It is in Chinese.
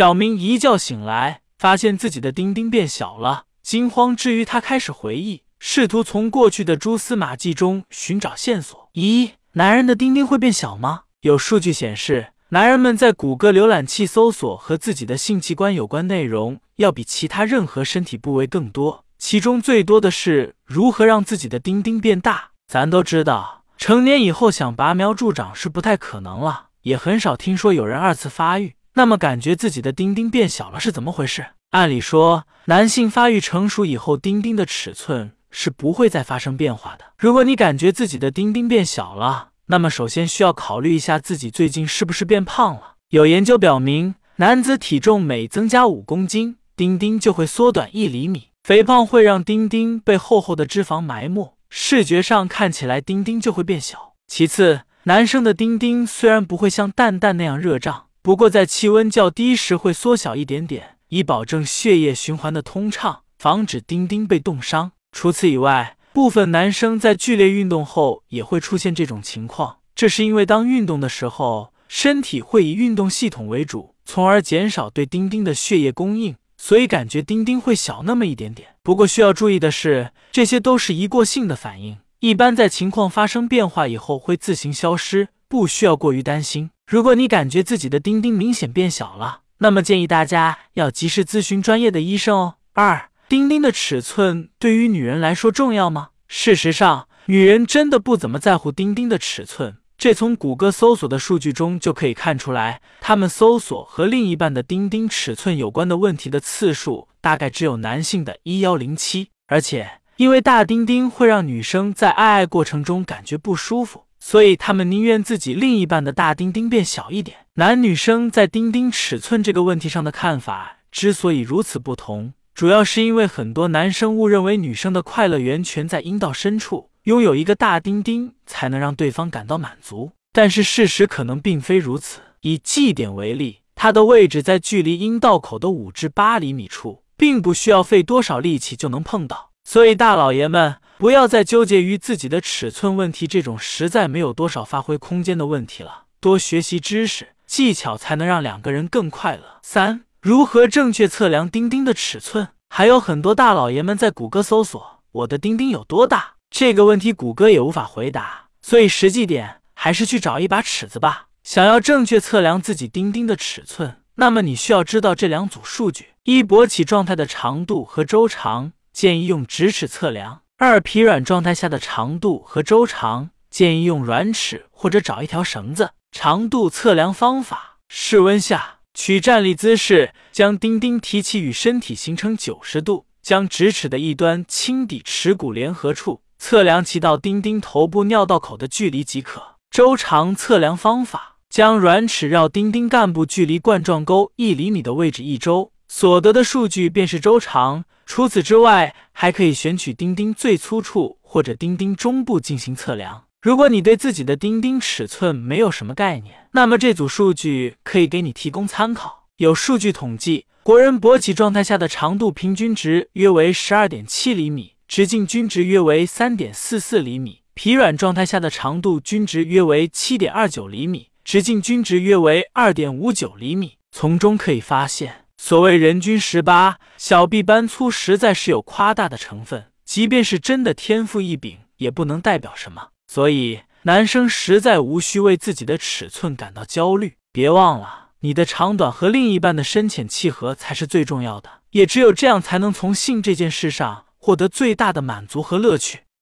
小明一觉醒来，发现自己的丁丁变小了，惊慌之余，他开始回忆，试图从过去的蛛丝马迹中寻找线索。咦，男人的丁丁会变小吗？有数据显示，男人们在谷歌浏览器搜索和自己的性器官有关内容，要比其他任何身体部位更多。其中最多的是如何让自己的丁丁变大。咱都知道，成年以后想拔苗助长是不太可能了，也很少听说有人二次发育。那么，感觉自己的丁丁变小了是怎么回事？按理说，男性发育成熟以后，丁丁的尺寸是不会再发生变化的。如果你感觉自己的丁丁变小了，那么，首先需要考虑一下自己最近是不是变胖了。有研究表明，男子体重每增加五公斤，丁丁就会缩短一厘米。肥胖会让丁丁被厚厚的脂肪埋没，视觉上看起来丁丁就会变小。其次，男生的丁丁虽然不会像蛋蛋那样热胀，不过在气温较低时会缩小一点点，以保证血液循环的通畅，防止丁丁被冻伤。除此以外，部分男生在剧烈运动后也会出现这种情况，这是因为当运动的时候，身体会以运动系统为主，从而减少对丁丁的血液供应，所以感觉丁丁会小那么一点点。不过需要注意的是，这些都是一过性的反应，一般在情况发生变化以后会自行消失，不需要过于担心。如果你感觉自己的丁丁明显变小了，那么建议大家要及时咨询专业的医生哦。二丁丁的尺寸对于女人来说重要吗？事实上，女人真的不怎么在乎丁丁的尺寸。这从谷歌搜索的数据中就可以看出来，他们搜索和另一半的丁丁尺寸有关的问题的次数大概只有男性的一幺零七。而且，因为大丁丁会让女生在爱爱过程中感觉不舒服，所以他们宁愿自己另一半的大丁丁变小一点。男女生在丁丁尺寸这个问题上的看法之所以如此不同。主要是因为很多男生误认为女生的快乐源泉在阴道深处，拥有一个大丁丁才能让对方感到满足。但是事实可能并非如此。以 G 点为例，它的位置在距离阴道口的五至八厘米处，并不需要费多少力气就能碰到。所以大老爷们不要再纠结于自己的尺寸问题这种实在没有多少发挥空间的问题了。多学习知识技巧，才能让两个人更快乐。三。如何正确测量钉钉的尺寸？还有很多大老爷们在谷歌搜索“我的钉钉有多大”这个问题，谷歌也无法回答。所以实际点还是去找一把尺子吧。想要正确测量自己钉钉的尺寸，那么你需要知道这两组数据：一、勃起状态的长度和周长，建议用直尺测量；二、疲软状态下的长度和周长，建议用软尺或者找一条绳子。长度测量方法：室温下。取站立姿势，将丁丁提起与身体形成九十度，将直尺的一端轻抵耻骨联合处，测量其到丁丁头部尿道口的距离即可。周长测量方法：将软尺绕丁丁干部距离冠状沟一厘米的位置一周，所得的数据便是周长。除此之外，还可以选取钉钉最粗处或者钉钉中部进行测量。如果你对自己的钉钉尺寸没有什么概念，那么这组数据可以给你提供参考。有数据统计，国人勃起状态下的长度平均值约为十二点七厘米，直径均值约为三点四四厘米；疲软状态下的长度均值约为七点二九厘米，直径均值约为二点五九厘米。从中可以发现，所谓人均十八小臂般粗，实在是有夸大的成分。即便是真的天赋异禀，也不能代表什么。所以，男生实在无需为自己的尺寸感到焦虑。别忘了，你的长短和另一半的深浅契合才是最重要的，也只有这样才能从性这件事上获得最大的满足和乐趣。